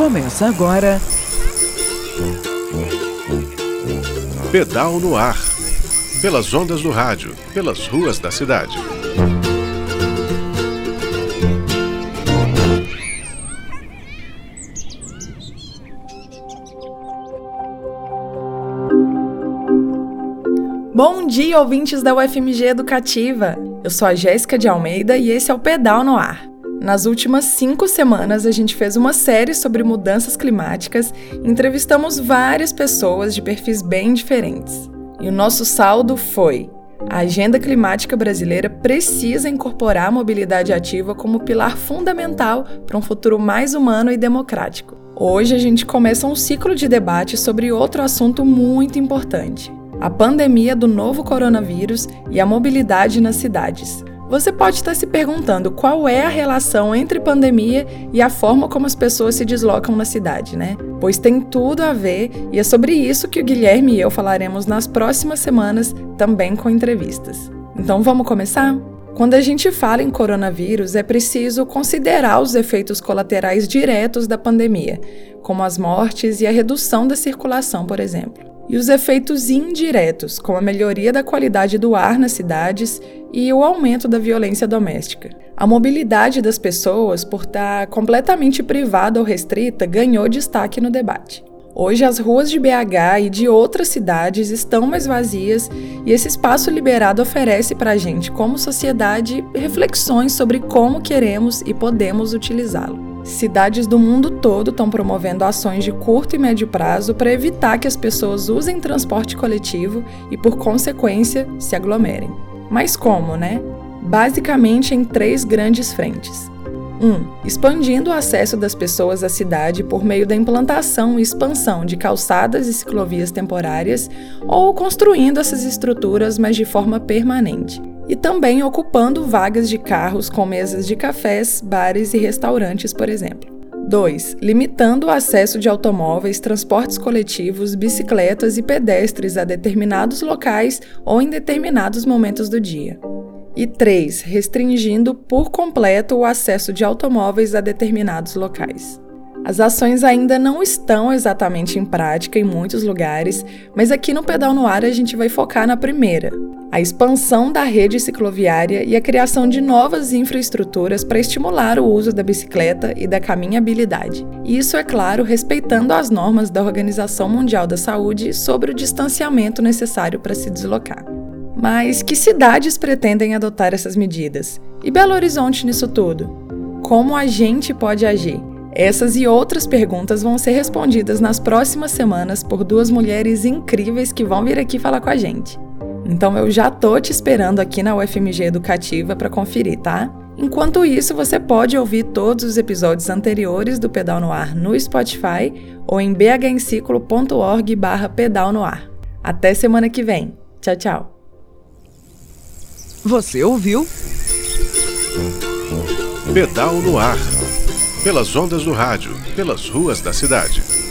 Começa agora. Pedal no ar. Pelas ondas do rádio, pelas ruas da cidade. Bom dia, ouvintes da UFMG Educativa! Eu sou a Jéssica de Almeida e esse é o Pedal no Ar. Nas últimas cinco semanas, a gente fez uma série sobre mudanças climáticas entrevistamos várias pessoas de perfis bem diferentes. E o nosso saldo foi: a agenda climática brasileira precisa incorporar a mobilidade ativa como pilar fundamental para um futuro mais humano e democrático. Hoje a gente começa um ciclo de debate sobre outro assunto muito importante: a pandemia do novo coronavírus e a mobilidade nas cidades. Você pode estar se perguntando qual é a relação entre pandemia e a forma como as pessoas se deslocam na cidade, né? Pois tem tudo a ver e é sobre isso que o Guilherme e eu falaremos nas próximas semanas, também com entrevistas. Então vamos começar? Quando a gente fala em coronavírus, é preciso considerar os efeitos colaterais diretos da pandemia, como as mortes e a redução da circulação, por exemplo e os efeitos indiretos, como a melhoria da qualidade do ar nas cidades e o aumento da violência doméstica. A mobilidade das pessoas, por estar completamente privada ou restrita, ganhou destaque no debate. Hoje, as ruas de BH e de outras cidades estão mais vazias e esse espaço liberado oferece para a gente, como sociedade, reflexões sobre como queremos e podemos utilizá-lo. Cidades do mundo todo estão promovendo ações de curto e médio prazo para evitar que as pessoas usem transporte coletivo e, por consequência, se aglomerem. Mas como, né? Basicamente em três grandes frentes. 1. Um, expandindo o acesso das pessoas à cidade por meio da implantação e expansão de calçadas e ciclovias temporárias ou construindo essas estruturas, mas de forma permanente e também ocupando vagas de carros com mesas de cafés, bares e restaurantes, por exemplo. 2. Limitando o acesso de automóveis, transportes coletivos, bicicletas e pedestres a determinados locais ou em determinados momentos do dia. E 3. Restringindo por completo o acesso de automóveis a determinados locais. As ações ainda não estão exatamente em prática em muitos lugares, mas aqui no Pedal no Ar a gente vai focar na primeira, a expansão da rede cicloviária e a criação de novas infraestruturas para estimular o uso da bicicleta e da caminhabilidade. Isso, é claro, respeitando as normas da Organização Mundial da Saúde sobre o distanciamento necessário para se deslocar. Mas que cidades pretendem adotar essas medidas? E Belo Horizonte nisso tudo? Como a gente pode agir? Essas e outras perguntas vão ser respondidas nas próximas semanas por duas mulheres incríveis que vão vir aqui falar com a gente. Então eu já tô te esperando aqui na UFMG Educativa para conferir, tá? Enquanto isso, você pode ouvir todos os episódios anteriores do Pedal no Ar no Spotify ou em bhenciclo.org barra pedal no ar. Até semana que vem. Tchau, tchau. Você ouviu? Pedal no ar. Pelas ondas do rádio, pelas ruas da cidade.